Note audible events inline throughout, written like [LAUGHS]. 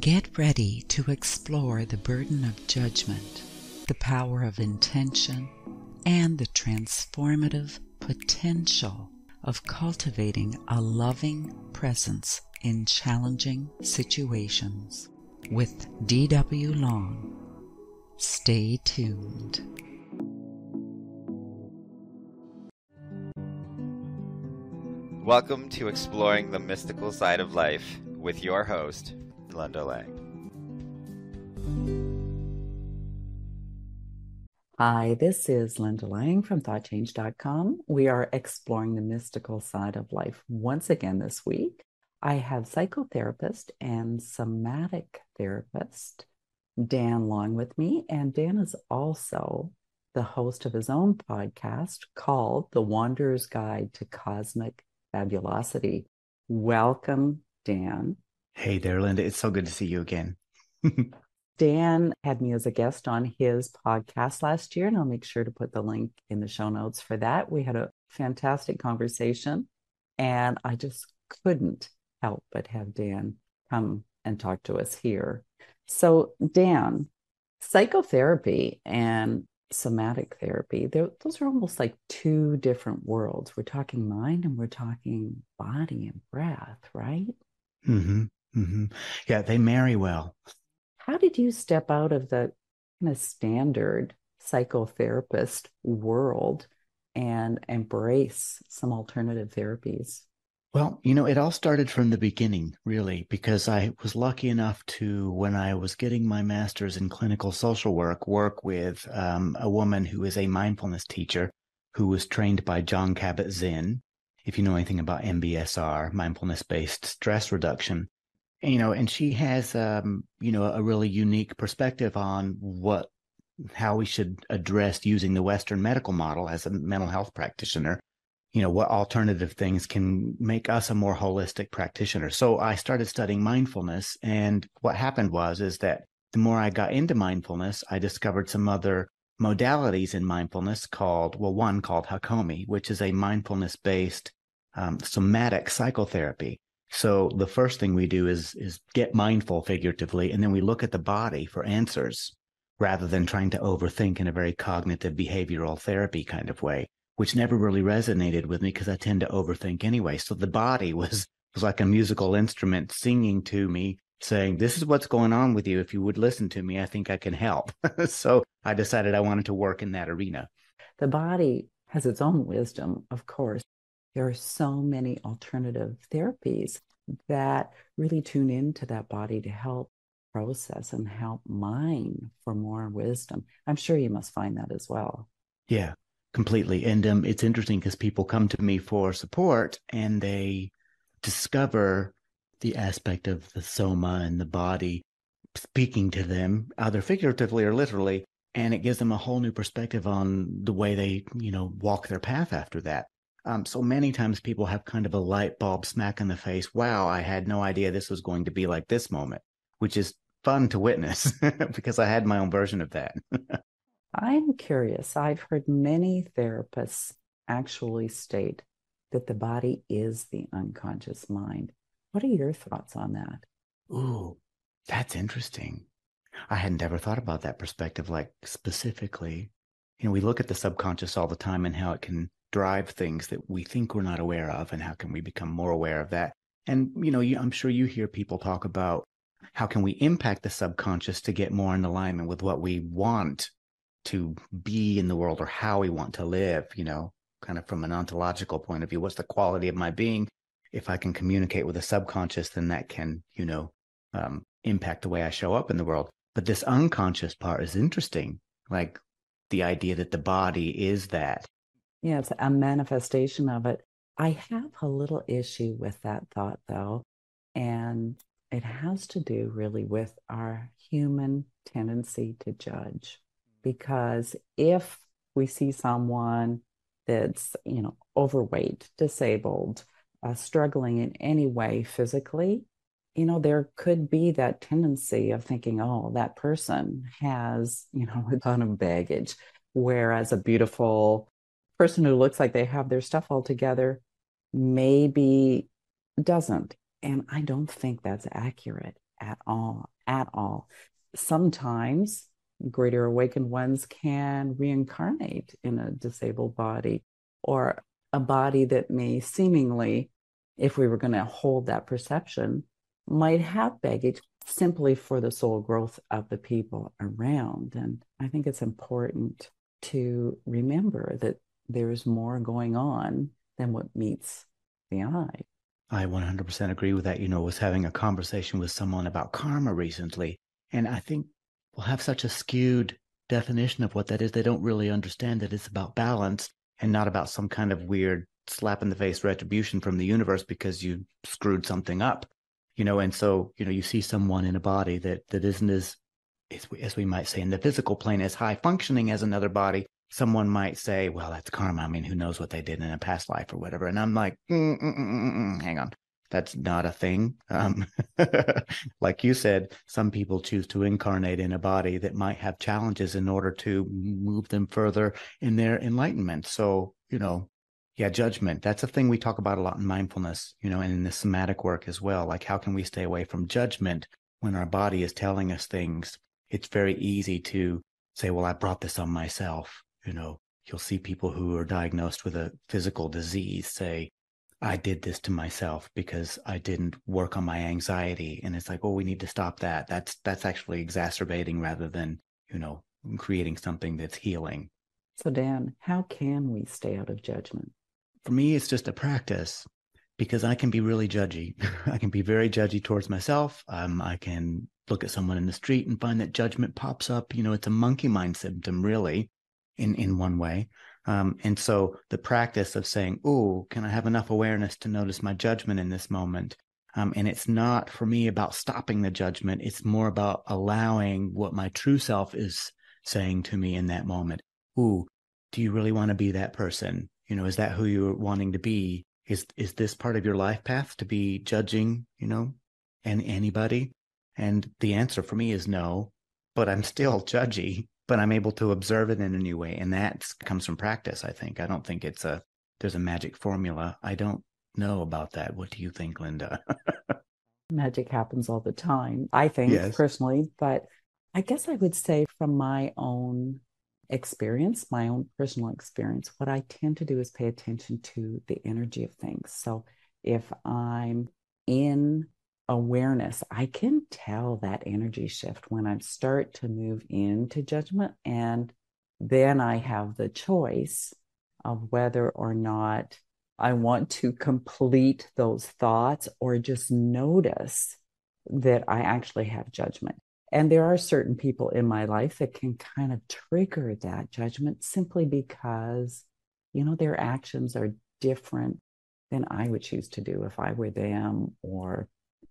Get ready to explore the burden of judgment, the power of intention, and the transformative potential of cultivating a loving presence in challenging situations. With D.W. Long. Stay tuned. Welcome to Exploring the Mystical Side of Life with your host, Linda Lang. Hi, this is Linda Lang from ThoughtChange.com. We are exploring the mystical side of life once again this week. I have psychotherapist and somatic therapist Dan Long with me, and Dan is also the host of his own podcast called The Wanderer's Guide to Cosmic Fabulosity. Welcome, Dan. Hey there, Linda. It's so good to see you again. [LAUGHS] Dan had me as a guest on his podcast last year, and I'll make sure to put the link in the show notes for that. We had a fantastic conversation, and I just couldn't help but have Dan come and talk to us here. So, Dan, psychotherapy and somatic therapy, those are almost like two different worlds. We're talking mind and we're talking body and breath, right? Mm-hmm. Mm-hmm. Yeah, they marry well. How did you step out of the kind of standard psychotherapist world and embrace some alternative therapies? Well, you know, it all started from the beginning, really, because I was lucky enough to, when I was getting my master's in clinical social work, work with um, a woman who is a mindfulness teacher who was trained by Jon Kabat-Zinn. If you know anything about MBSR, mindfulness based stress reduction, you know, and she has, um, you know, a really unique perspective on what, how we should address using the Western medical model as a mental health practitioner. You know what alternative things can make us a more holistic practitioner. So i started studying mindfulness and what happened was is that the more i got into mindfulness i discovered some other modalities in mindfulness called well one called hakomi which is a mindfulness based um, somatic psychotherapy so the first thing we do is is get mindful figuratively and then we look at the body for answers rather than trying to overthink in a very cognitive behavioral therapy kind of way which never really resonated with me because I tend to overthink anyway. So the body [LAUGHS] was was like a musical instrument singing to me, saying, "This is what's going on with you. If you would listen to me, I think I can help." [LAUGHS] so I decided I wanted to work in that arena. The body has its own wisdom, of course. There are so many alternative therapies that really tune into that body to help process and help mine for more wisdom. I'm sure you must find that as well. Yeah, completely. And um, it's interesting because people come to me for support and they discover the aspect of the soma and the body speaking to them, either figuratively or literally, and it gives them a whole new perspective on the way they, you know, walk their path after that. Um, so many times people have kind of a light bulb smack in the face. Wow, I had no idea this was going to be like this moment, which is fun to witness [LAUGHS] because I had my own version of that. I'm curious. I've heard many therapists actually state that the body is the unconscious mind. What are your thoughts on that? Ooh, that's interesting. I hadn't ever thought about that perspective, like specifically. You know, we look at the subconscious all the time and how it can drive things that we think we're not aware of, and how can we become more aware of that. And, you know, you, I'm sure you hear people talk about how can we impact the subconscious to get more in alignment with what we want to be in the world or how we want to live, you know, kind of from an ontological point of view. What's the quality of my being? If I can communicate with the subconscious, then that can, you know, um, impact the way I show up in the world. But this unconscious part is interesting, like the idea that the body is that. Yeah, it's a manifestation of it. I have a little issue with that thought, though. And it has to do really with our human tendency to judge because if we see someone that's you know overweight disabled uh, struggling in any way physically you know there could be that tendency of thinking oh that person has you know [LAUGHS] a ton of baggage whereas a beautiful person who looks like they have their stuff all together maybe doesn't and i don't think that's accurate at all, at all. Sometimes greater awakened ones can reincarnate in a disabled body or a body that may seemingly, if we were going to hold that perception, might have baggage simply for the soul growth of the people around. And I think it's important to remember that there's more going on than what meets the eye. I 100% agree with that. You know, was having a conversation with someone about karma recently, and I think we'll have such a skewed definition of what that is. They don't really understand that it's about balance and not about some kind of weird slap in the face retribution from the universe because you screwed something up. You know, and so, you know, you see someone in a body that that isn't as as we, as we might say in the physical plane as high functioning as another body someone might say, well, that's karma. I mean, who knows what they did in a past life or whatever. And I'm like, mm, mm, mm, hang on. That's not a thing. Um, [LAUGHS] like you said, some people choose to incarnate in a body that might have challenges in order to move them further in their enlightenment. So, you know, yeah, judgment. That's a thing we talk about a lot in mindfulness, you know, and in the somatic work as well. Like, how can we stay away from judgment when our body is telling us things? It's very easy to say, well, I brought this on myself you know, you'll see people who are diagnosed with a physical disease say, I did this to myself because I didn't work on my anxiety. And it's like, oh, we need to stop that. That's that's actually exacerbating rather than, you know, creating something that's healing. So Dan, how can we stay out of judgment? For me, it's just a practice because I can be really judgy. [LAUGHS] I can be very judgy towards myself. Um, I can look at someone in the street and find that judgment pops up. You know, it's a monkey mind symptom, really in in one way. Um, and so the practice of saying, "Oh, can I have enough awareness to notice my judgment in this moment?" Um, and it's not for me about stopping the judgment. It's more about allowing what my true self is saying to me in that moment. Ooh, do you really want to be that person? You know, is that who you're wanting to be? Is is this part of your life path to be judging? You know, and anybody? And the answer for me is no. But I'm still [LAUGHS] judgy but I'm able to observe it in a new way. And that comes from practice, I think. I don't think it's a, there's a magic formula. I don't know about that. What do you think, Linda? [LAUGHS] magic happens all the time, I think yes. personally. But I guess I would say from my own experience, my own personal experience, what I tend to do is pay attention to the energy of things. So if I'm in awareness, I can tell that energy shift when I start to move into judgment. And then I have the choice of whether or not I want to complete those thoughts or just notice that I actually have judgment. And there are certain people in my life that can kind of trigger that judgment simply because, you know, their actions are different than I would choose to do if I were them or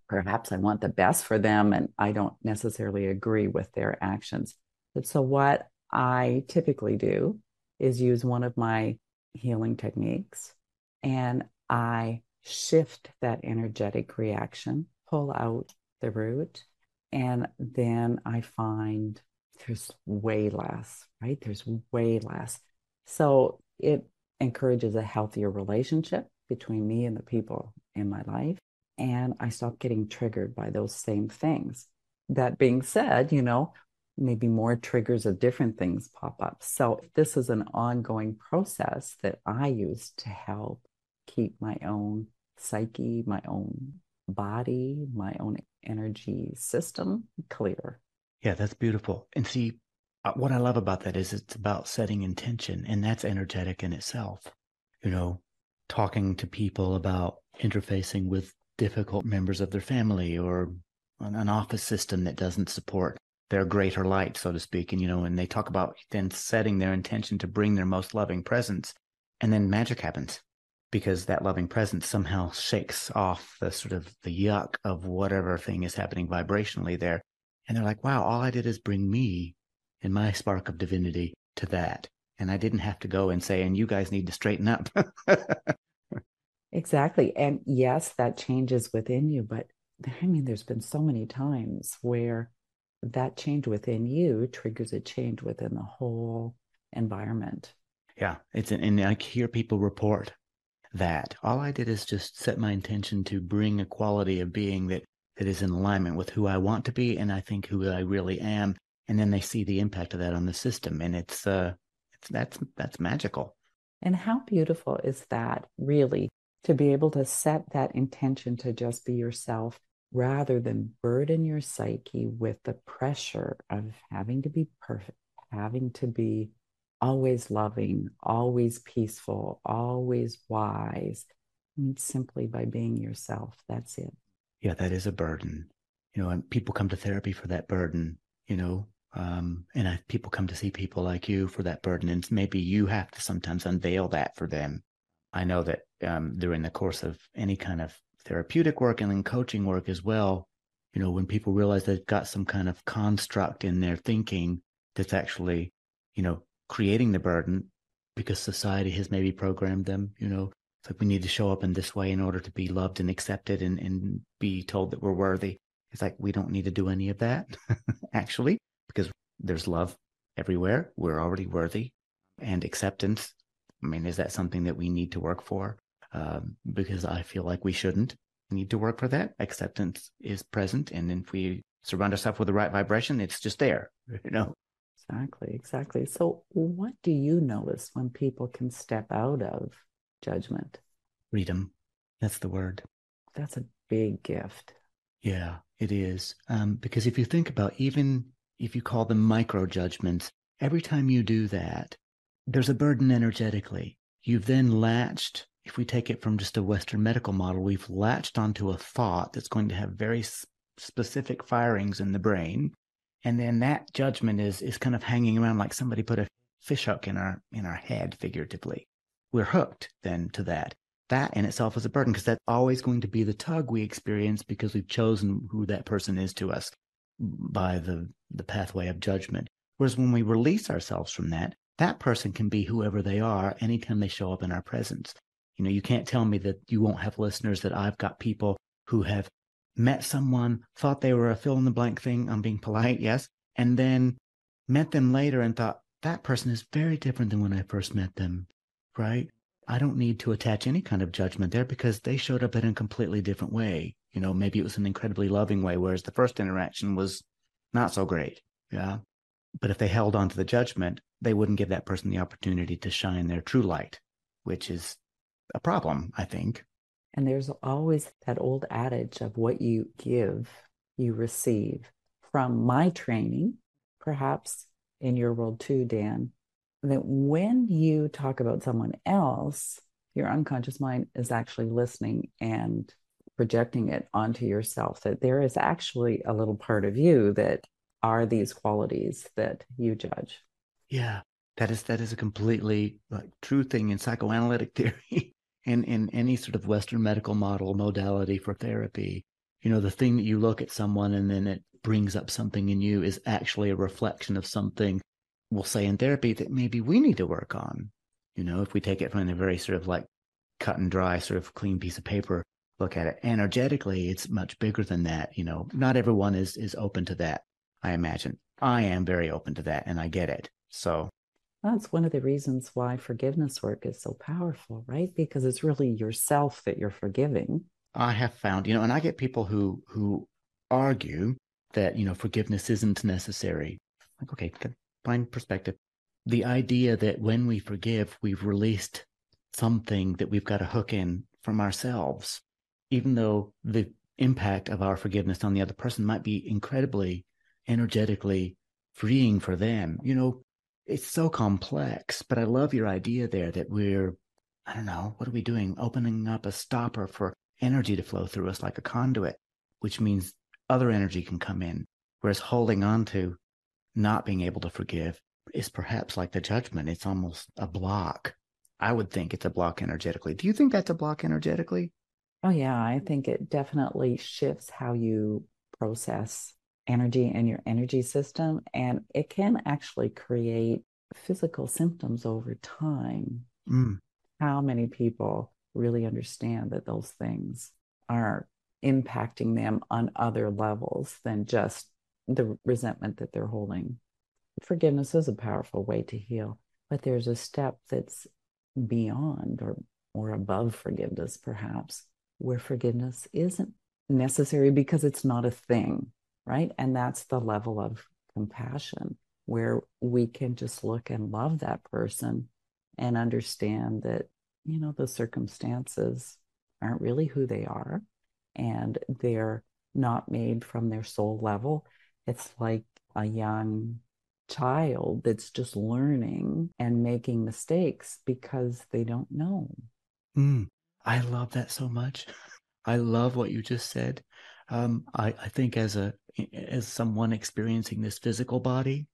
perhaps I want the best for them and I don't necessarily agree with their actions. But so, what I typically do is use one of my healing techniques and I shift that energetic reaction, pull out the root, and then I find there's way less, right? There's way less. So, it encourages a healthier relationship between me and the people in my life and I stopped getting triggered by those same things. That being said, you know, maybe more triggers of different things pop up. So this is an ongoing process that I use to help keep my own psyche, my own body, my own energy system clear. Yeah, that's beautiful. And see, uh, what I love about that is it's about setting intention, and that's energetic in itself. You know, talking to people about interfacing with difficult members of their family or an office system that doesn't support their greater light, so to speak. And, you know, and they talk about then setting their intention to bring their most loving presence. And then magic happens because that loving presence somehow shakes off the sort of the yuck of whatever thing is happening vibrationally there. And they're like, wow, all I did is bring me and my spark of divinity to that. And I didn't have to go and say, and you guys need to straighten up. [LAUGHS] Exactly. And yes, that changes within you. But I mean, there's been so many times where that change within you triggers a change within the whole environment. Yeah. It's an, and I hear people report that all I did is just set my intention to bring a quality of being that that is in alignment with who I want to be and I think who I really am. And then they see the impact of that on the system. And it's uh it's that's that's magical. And how beautiful is that really to be able to set that intention to just be yourself rather than burden your psyche with the pressure of having to be perfect, having to be always loving, always peaceful, always wise, I mean, simply by being yourself. That's it. Yeah, that is a burden. You know, and people come to therapy for that burden, you know, um, and I, people come to see people like you for that burden. And maybe you have to sometimes unveil that for them. I know that um, during the course of any kind of therapeutic work and then coaching work as well, you know, when people realize they've got some kind of construct in their thinking that's actually, you know, creating the burden because society has maybe programmed them, you know, it's like we need to show up in this way in order to be loved and accepted and, and be told that we're worthy. It's like we don't need to do any of that, [LAUGHS] actually, because there's love everywhere. We're already worthy and acceptance. I mean, is that something that we need to work for? Um, because I feel like we shouldn't need to work for that. Acceptance is present. And if we surround ourselves with the right vibration, it's just there, you know? Exactly, exactly. So, what do you notice when people can step out of judgment? Freedom. That's the word. That's a big gift. Yeah, it is. Um, because if you think about even if you call them micro judgments, every time you do that, there's a burden energetically. You've then latched, if we take it from just a Western medical model, we've latched onto a thought that's going to have very specific firings in the brain. And then that judgment is is kind of hanging around like somebody put a fish hook in our in our head figuratively. We're hooked then to that. That in itself is a burden because that's always going to be the tug we experience because we've chosen who that person is to us by the the pathway of judgment. Whereas when we release ourselves from that that person can be whoever they are anytime they show up in our presence you know you can't tell me that you won't have listeners that i've got people who have met someone, thought they were a fill in the blank thing. I'm being polite, yes. And then met them later and thought, that person is very different than when I first met them, right? I don't need to attach any kind of judgment there because they showed up in a completely different way. You know, maybe it was an incredibly loving way, whereas the first interaction was not so great. Yeah. But if they held on to the judgment, they wouldn't give that person the opportunity to shine their true light, which is a problem, I think. And there's always that old adage of what you give, you receive. From my training, perhaps in your world too, Dan, that when you talk about someone else, your unconscious mind is actually listening and projecting it onto yourself, that there is actually a little part of you that are these qualities that you judge. Yeah, that is that is a completely like true thing in psychoanalytic [LAUGHS] theory and in any sort of Western medical model modality for therapy, you know, the thing that you look at someone and then it brings up something in you is actually a reflection of something we'll say in therapy that maybe we need to work on. You know, if we take it from a very sort of like cut and dry, sort of clean piece of paper, look at it energetically, it's much bigger than that. You know, not everyone is is open to that. I imagine I am very open to that, and I get it. So that's one of the reasons why forgiveness work is so powerful, right? Because it's really yourself that you're forgiving. I have found, you know, and I get people who who argue that, you know, forgiveness isn't necessary. Like, okay, fine perspective. The idea that when we forgive, we've released something that we've got to hook in from ourselves, even though the impact of our forgiveness on the other person might be incredibly energetically freeing for them. You know, it's so complex, but I love your idea there that we're, I don't know, what are we doing? Opening up a stopper for energy to flow through us like a conduit, which means other energy can come in. Whereas holding on to not being able to forgive is perhaps like the judgment. It's almost a block. I would think it's a block energetically. Do you think that's a block energetically? Oh, yeah. I think it definitely shifts how you process energy in your energy system. And it can actually create physical symptoms over time. Mm. How many people really understand that those things are impacting them on other levels than just the resentment that they're holding? Forgiveness is a powerful way to heal, but there's a step that's beyond or, or above forgiveness, perhaps, where forgiveness isn't necessary because it's not a thing, right? And that's the level of compassion where we can just look and love that person and understand that, you know, the circumstances aren't really who they are and they're not made from their soul level. It's like a young child that's just learning and making mistakes because they don't know. Mm, I love that so much. [LAUGHS] I love what you just said. Um, I, I think as a as someone experiencing this physical body,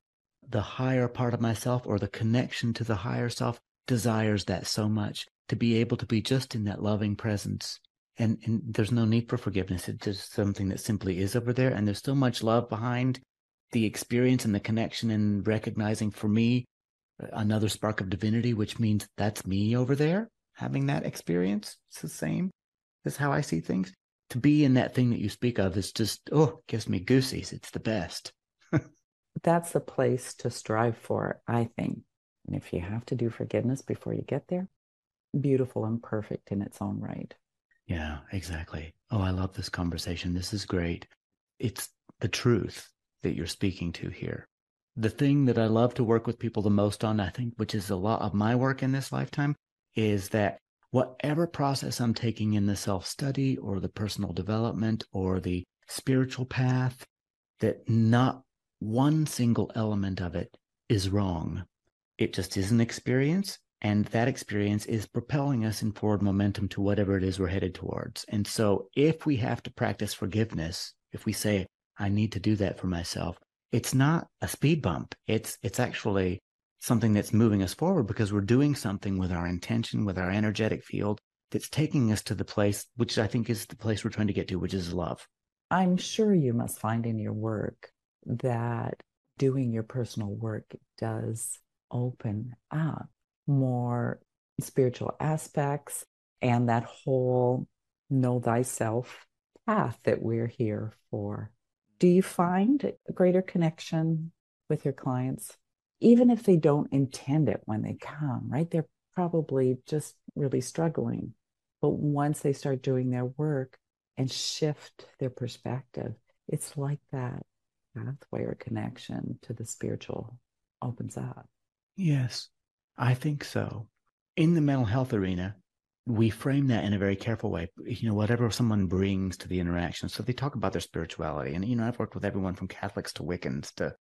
the higher part of myself or the connection to the higher self desires that so much to be able to be just in that loving presence. And, and there's no need for forgiveness. It's just something that simply is over there. And there's so much love behind the experience and the connection and recognizing for me uh, another spark of divinity, which means that's me over there having that experience. It's the same as how I see things. To be in that thing that you speak of is just, oh, gives me goosies. It's the best. that's the place to strive for, I think. And if you have to do forgiveness before you get there, beautiful and perfect in its own right. Yeah, exactly. Oh, I love this conversation. This is great. It's the truth that you're speaking to here. The thing that I love to work with people the most on, I think, which is a lot of my work in this lifetime, is that whatever process I'm taking in the self study or the personal development or the spiritual path, that not one single element of it is wrong. It just is an experience. And that experience is propelling us in forward momentum to whatever it is we're headed towards. And so if we have to practice forgiveness, if we say, I need to do that for myself. It's not a speed bump. It's it's actually something that's moving us forward because we're doing something with our intention, with our energetic field that's taking us to the place which I think is the place we're trying to get to, which is love. I'm sure you must find in your work that doing your personal work does open up more spiritual aspects and that whole know thyself path that we're here for do you find a greater connection with your clients even if they don't intend it when they come right they're probably just really struggling but once they start doing their work and shift their perspective it's like that pathway or connection to the spiritual opens up yes i think so in the mental health arena we frame that in a very careful way. You know, whatever someone brings to the interaction. So they talk about their spirituality, and you know, I've worked with everyone from Catholics to Wiccans to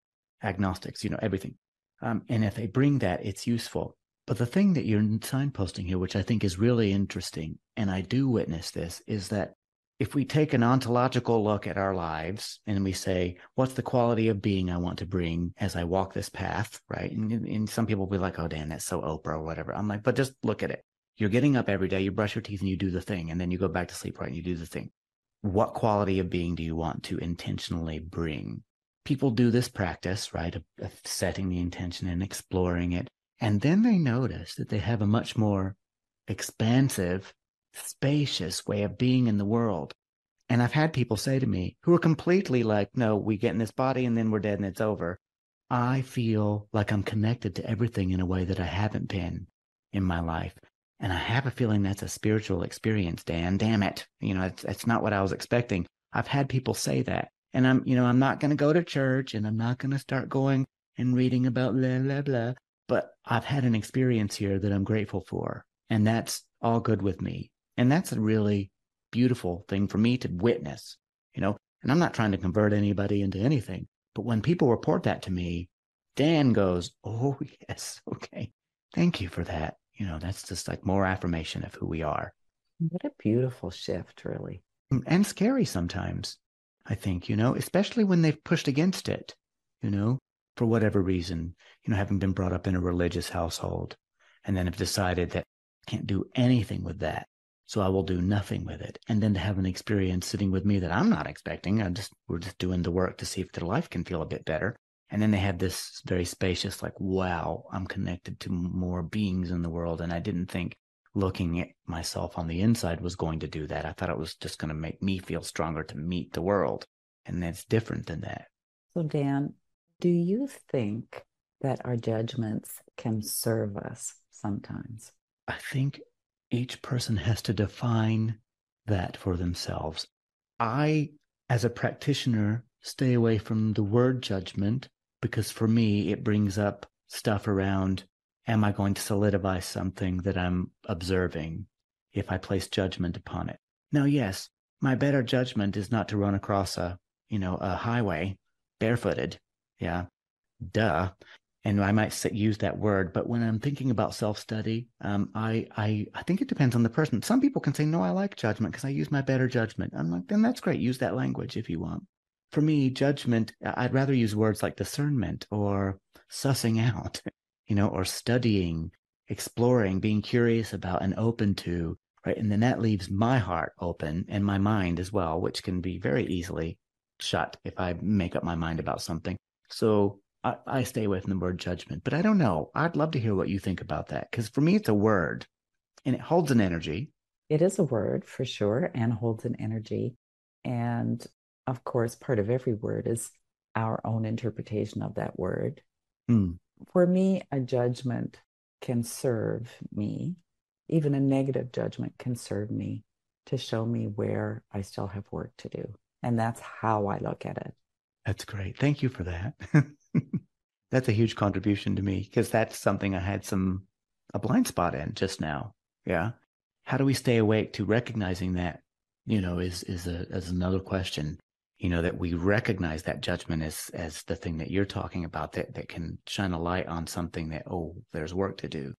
agnostics. You know, everything. Um, and if they bring that, it's useful. But the thing that you're signposting here, which I think is really interesting, and I do witness this, is that if we take an ontological look at our lives and we say, what's the quality of being I want to bring as I walk this path, right? And, and some people will be like, oh, Dan, that's so Oprah or whatever. I'm like, but just look at it. You're getting up every day, you brush your teeth and you do the thing, and then you go back to sleep, right? And you do the thing. What quality of being do you want to intentionally bring? People do this practice, right? Of, of setting the intention and exploring it. And then they notice that they have a much more expansive, spacious way of being in the world. And I've had people say to me who are completely like, no, we get in this body and then we're dead and it's over. I feel like I'm connected to everything in a way that I haven't been in my life. And I have a feeling that's a spiritual experience, Dan. Damn it. You know, it's not what I was expecting. I've had people say that. And I'm, you know, I'm not going to go to church and I'm not going to start going and reading about blah, blah, blah. But I've had an experience here that I'm grateful for. And that's all good with me. And that's a really beautiful thing for me to witness, you know. And I'm not trying to convert anybody into anything. But when people report that to me, Dan goes, Oh, [LAUGHS] yes. Okay. Thank you for that you know, that's just like more affirmation of who we are. What a beautiful shift, really. Mm, and scary sometimes, I think, you know, especially when they've pushed against it, you know, for whatever reason, you know, having been brought up in a religious household and then have decided that I can't do anything with that. So I will do nothing with it. And then to have an experience sitting with me that I'm not expecting. I just, we're just doing the work to see if their life can feel a bit better. And then they had this very spacious, like, wow, I'm connected to more beings in the world. And I didn't think looking at myself on the inside was going to do that. I thought it was just going to make me feel stronger to meet the world. And that's different than that. So, Dan, do you think that our judgments can serve us sometimes? I think each person has to define that for themselves. I, as a practitioner, stay away from the word judgment because for me, it brings up stuff around am I going to solidify something that I'm observing if I place judgment upon it? Now, yes, my better judgment is not to run across a, you know, a highway barefooted. Yeah. Duh. And I might use that word, but when I'm thinking about self-study, um, I, I, I think it depends on the person. Some people can say, "No, I like judgment because I use my better judgment." I'm like, then that's great. Use that language if you want. For me, judgment, I'd rather use words like discernment or sussing out, you know, or studying, exploring, being curious about and open to, right? And then that leaves my heart open and my mind as well, which can be very easily shut if I make up my mind about something. So I, I stay away from the word judgment, but I don't know. I'd love to hear what you think about that because for me, it's a word and it holds an energy. It is a word for sure and holds an energy. And of course, part of every word is our own interpretation of that word. Hmm. For me, a judgment can serve me, even a negative judgment can serve me to show me where I still have work to do. And that's how I look at it. That's great. Thank you for that. [LAUGHS] that's a huge contribution to me because that's something I had some a blind spot in just now. Yeah. How do we stay awake to recognizing that, you know, is is a is another question. You know, that we recognize that judgment as as the thing that you're talking about that that can shine a light on something that, oh, there's work to do.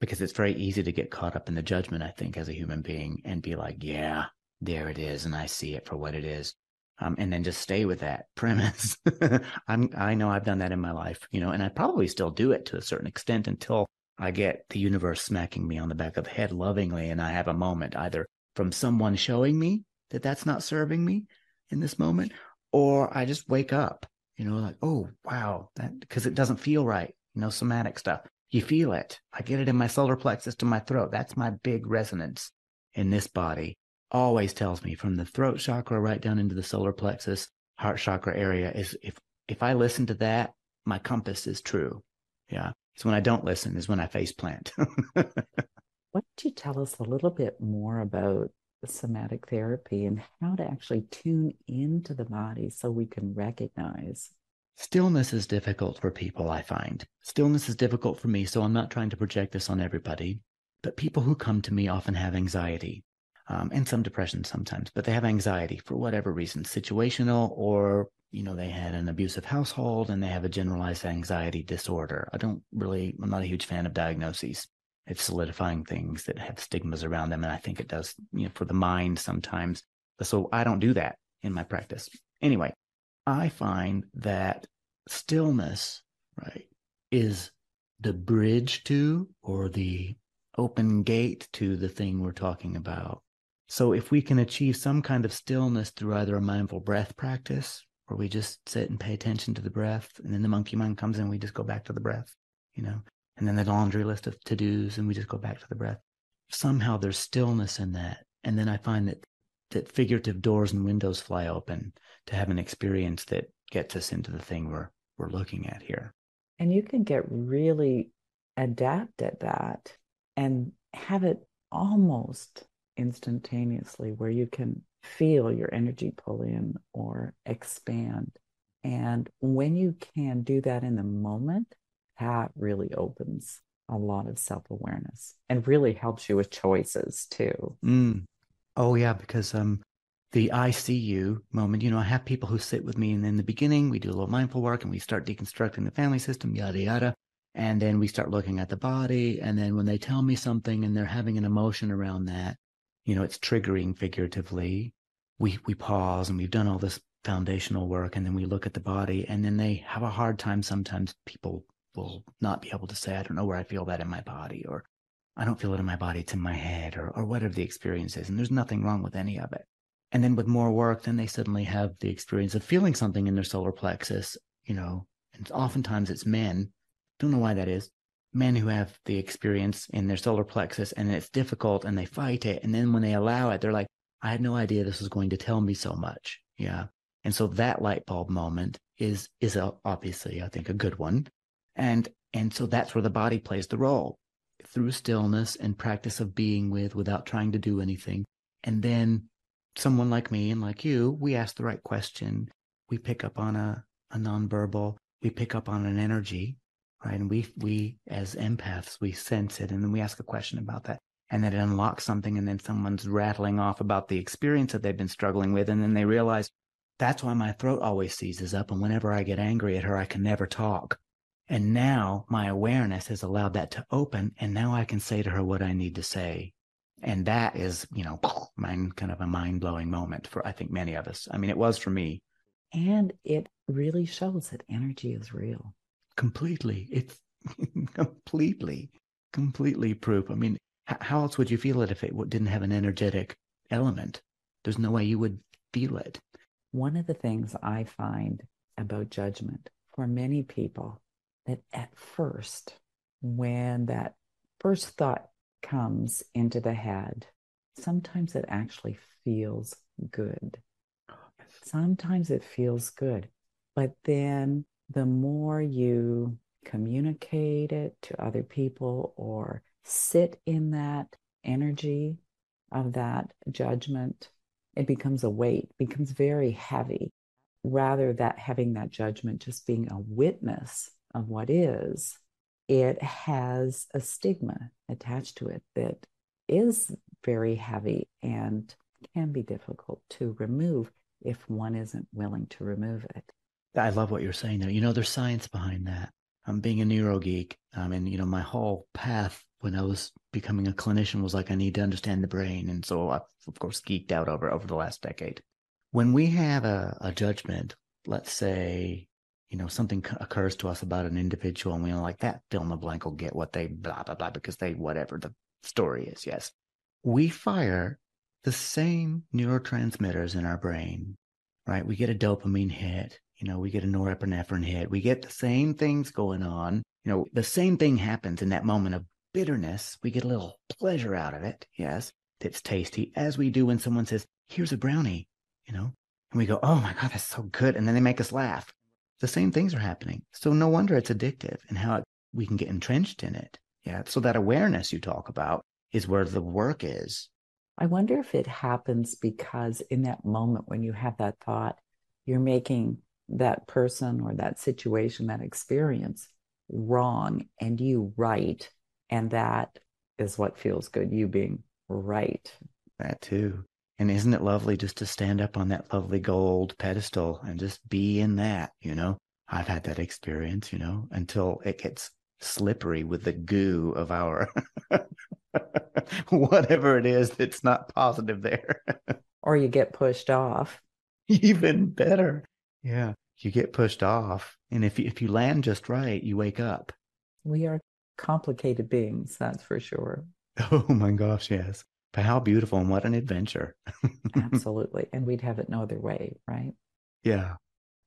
Because it's very easy to get caught up in the judgment, I think, as a human being and be like, yeah, there it is, and I see it for what it is um, and then just stay with that [LAUGHS] premise. I'm, I know I've done that in my life, you know, and I probably still do it to a certain extent until I get the universe smacking me on the back of the head lovingly, and I have a moment either from someone showing me that that's not serving me in this moment, or I just wake up, you know, like, oh wow, that because it doesn't feel right, you know, somatic stuff. You feel it. I get it in my solar plexus to my throat. That's my big resonance in this body always tells me from the throat chakra right down into the solar plexus, heart chakra area is if if I listen to that, my compass is true. Yeah. So when I don't listen is when I face plant. [LAUGHS] Why don't you tell us a little bit more about somatic therapy and how to actually tune into the body so we can recognize? Stillness is difficult for people, I find. Stillness is difficult for me, so I'm not trying to project this on everybody. But people who come to me often have anxiety um, and some depression sometimes, but they have anxiety for whatever reason, situational or you know they had an abusive household and they have a generalized anxiety disorder. I don't really, I'm not a huge fan of diagnoses. It's solidifying things that have stigmas around them, and I think it does, you know, for the mind sometimes. So I don't do that in my practice. Anyway, I find that stillness, right, is the bridge to or the open gate to the thing we're talking about. So if we can achieve some kind of stillness through either a mindful breath practice, where we just sit and pay attention to the breath, and then the monkey mind comes in, we just go back to the breath, you know, and then the laundry list of to dos, and we just go back to the breath. Somehow there's stillness in that, and then I find that that figurative doors and windows fly open to have an experience that gets us into the thing we're we're looking at here. And you can get really adept at that and have it almost instantaneously where you can feel your energy pull in or expand. And when you can do that in the moment, that really opens a lot of self awareness and really helps you with choices too. Mm. Oh, yeah, because um, the I see you moment, you know, I have people who sit with me, and in the beginning, we do a little mindful work and we start deconstructing the family system, yada, yada. And then we start looking at the body. And then when they tell me something and they're having an emotion around that, you know, it's triggering figuratively. We we pause and we've done all this foundational work and then we look at the body and then they have a hard time sometimes people will not be able to say, I don't know where I feel that in my body or I don't feel it in my body, it's in my head or or whatever the experience is. And there's nothing wrong with any of it. And then with more work, then they suddenly have the experience of feeling something in their solar plexus, you know, and oftentimes it's men. Don't know why that is men who have the experience in their solar plexus and it's difficult and they fight it. And then when they allow it, they're like, I had no idea this was going to tell me so much. Yeah. And so that light bulb moment is, is a, obviously, I think, a good one. And, and so that's where the body plays the role through stillness and practice of being with without trying to do anything. And then someone like me and like you, we ask the right question. We pick up on a, a nonverbal, we pick up on an energy, right? And we, we as empaths, we sense it and then we ask a question about that. And then it unlocks something. And then someone's rattling off about the experience that they've been struggling with. And then they realize that's why my throat always seizes up. And whenever I get angry at her, I can never talk. And now my awareness has allowed that to open. And now I can say to her what I need to say. And that is, you know, [SNIFFS] mind kind of a mind blowing moment for I think many of us. I mean, it was for me. And it really shows that energy is real. Completely. It's [LAUGHS] completely, completely proof. I mean, how else would you feel it if it didn't have an energetic element? There's no way you would feel it. One of the things I find about judgment for many people that at first, when that first thought comes into the head, sometimes it actually feels good. Sometimes it feels good. But then the more you communicate it to other people or sit in that energy of that judgment, it becomes a weight, becomes very heavy. Rather that having that judgment just being a witness of what is, it has a stigma attached to it that is very heavy and can be difficult to remove if one isn't willing to remove it. I love what you're saying there. You know, there's science behind that. I'm being a neuro geek. Um, and, you know, my whole path when I was becoming a clinician was like, I need to understand the brain. And so I, of course, geeked out over, over the last decade. When we have a, a judgment, let's say you know, something occurs to us about an individual and we are like that fill in the blank will get what they blah, blah, blah, because they, whatever the story is. Yes. We fire the same neurotransmitters in our brain, right? We get a dopamine hit, you know, we get a norepinephrine hit. We get the same things going on. You know, the same thing happens in that moment of bitterness. We get a little pleasure out of it. Yes. It's tasty as we do when someone says, here's a brownie, you know, and we go, oh my God, that's so good. And then they make us laugh the same things are happening. So no wonder it's addictive and how it, we can get entrenched in it. Yeah. So that awareness you talk about is where the work is. I wonder if it happens because in that moment when you have that thought, you're making that person or that situation, that experience wrong and you right. And that is what feels good, you being right. That too. And isn't it lovely just to stand up on that lovely gold pedestal and just be in that, you know? I've had that experience, you know, until it gets slippery with the goo of our [LAUGHS] whatever it is that's not positive there. [LAUGHS] or you get pushed off. Even better. Yeah. You get pushed off. And if you, if you land just right, you wake up. We are complicated beings, that's for sure. [LAUGHS] Oh my gosh, yes. But how beautiful and what an adventure. [LAUGHS] Absolutely. And we'd have it no other way, right? Yeah.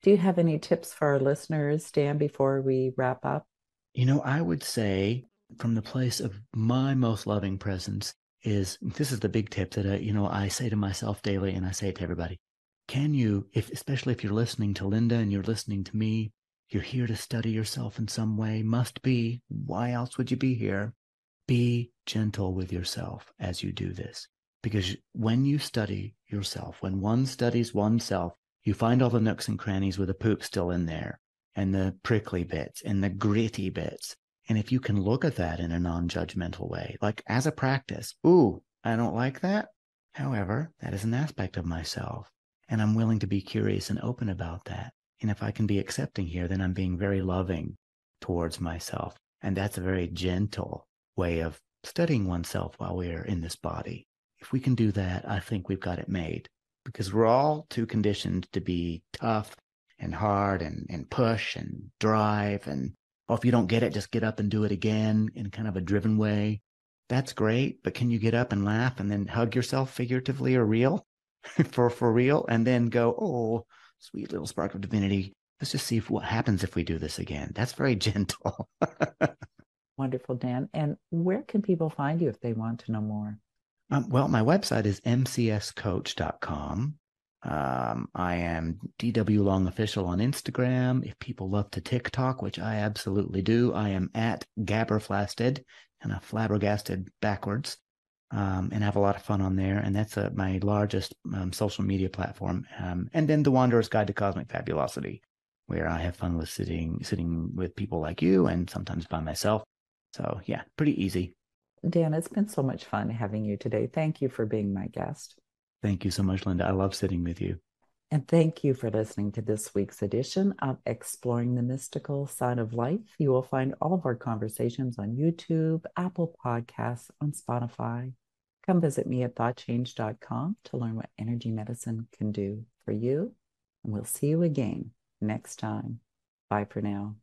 Do you have any tips for our listeners, Dan, before we wrap up? You know, I would say from the place of my most loving presence is this is the big tip that I, you know, I say to myself daily and I say it to everybody. Can you, if especially if you're listening to Linda and you're listening to me, you're here to study yourself in some way, must be. Why else would you be here? Be gentle with yourself as you do this. Because when you study yourself, when one studies oneself, you find all the nooks and crannies with the poop still in there and the prickly bits and the gritty bits. And if you can look at that in a non judgmental way, like as a practice, ooh, I don't like that. However, that is an aspect of myself. And I'm willing to be curious and open about that. And if I can be accepting here, then I'm being very loving towards myself. And that's a very gentle way of studying oneself while we're in this body. If we can do that, I think we've got it made because we're all too conditioned to be tough and hard and, and push and drive. And well, if you don't get it, just get up and do it again in kind of a driven way. That's great. But can you get up and laugh and then hug yourself figuratively or real [LAUGHS] for, for real? And then go, oh, sweet little spark of divinity. Let's just see if, what happens if we do this again. That's very [LAUGHS] gentle. [LAUGHS] Wonderful, Dan. And where can people find you if they want to know more? Um, well, my website is mcscoach.com. Um, I am DW Long Official on Instagram. If people love to TikTok, which I absolutely do, I am at Gabberflasted, kind of flabbergasted backwards. um, and have a lot of fun on there. And that's uh, my largest um, social media platform. Um, and then the Wanderer's Guide to Cosmic Fabulosity, where I have fun with sitting sitting with people like you, and sometimes by myself. So yeah, pretty easy. Dan, it's been so much fun having you today. Thank you for being my guest. Thank you so much, Linda. I love sitting with you. And thank you for listening to this week's edition of Exploring the Mystical Side of Life. You will find all of our conversations on YouTube, Apple Podcasts, on Spotify. Come visit me at thoughtchange.com to learn what energy medicine can do for you. And we'll see you again next time. Bye for now.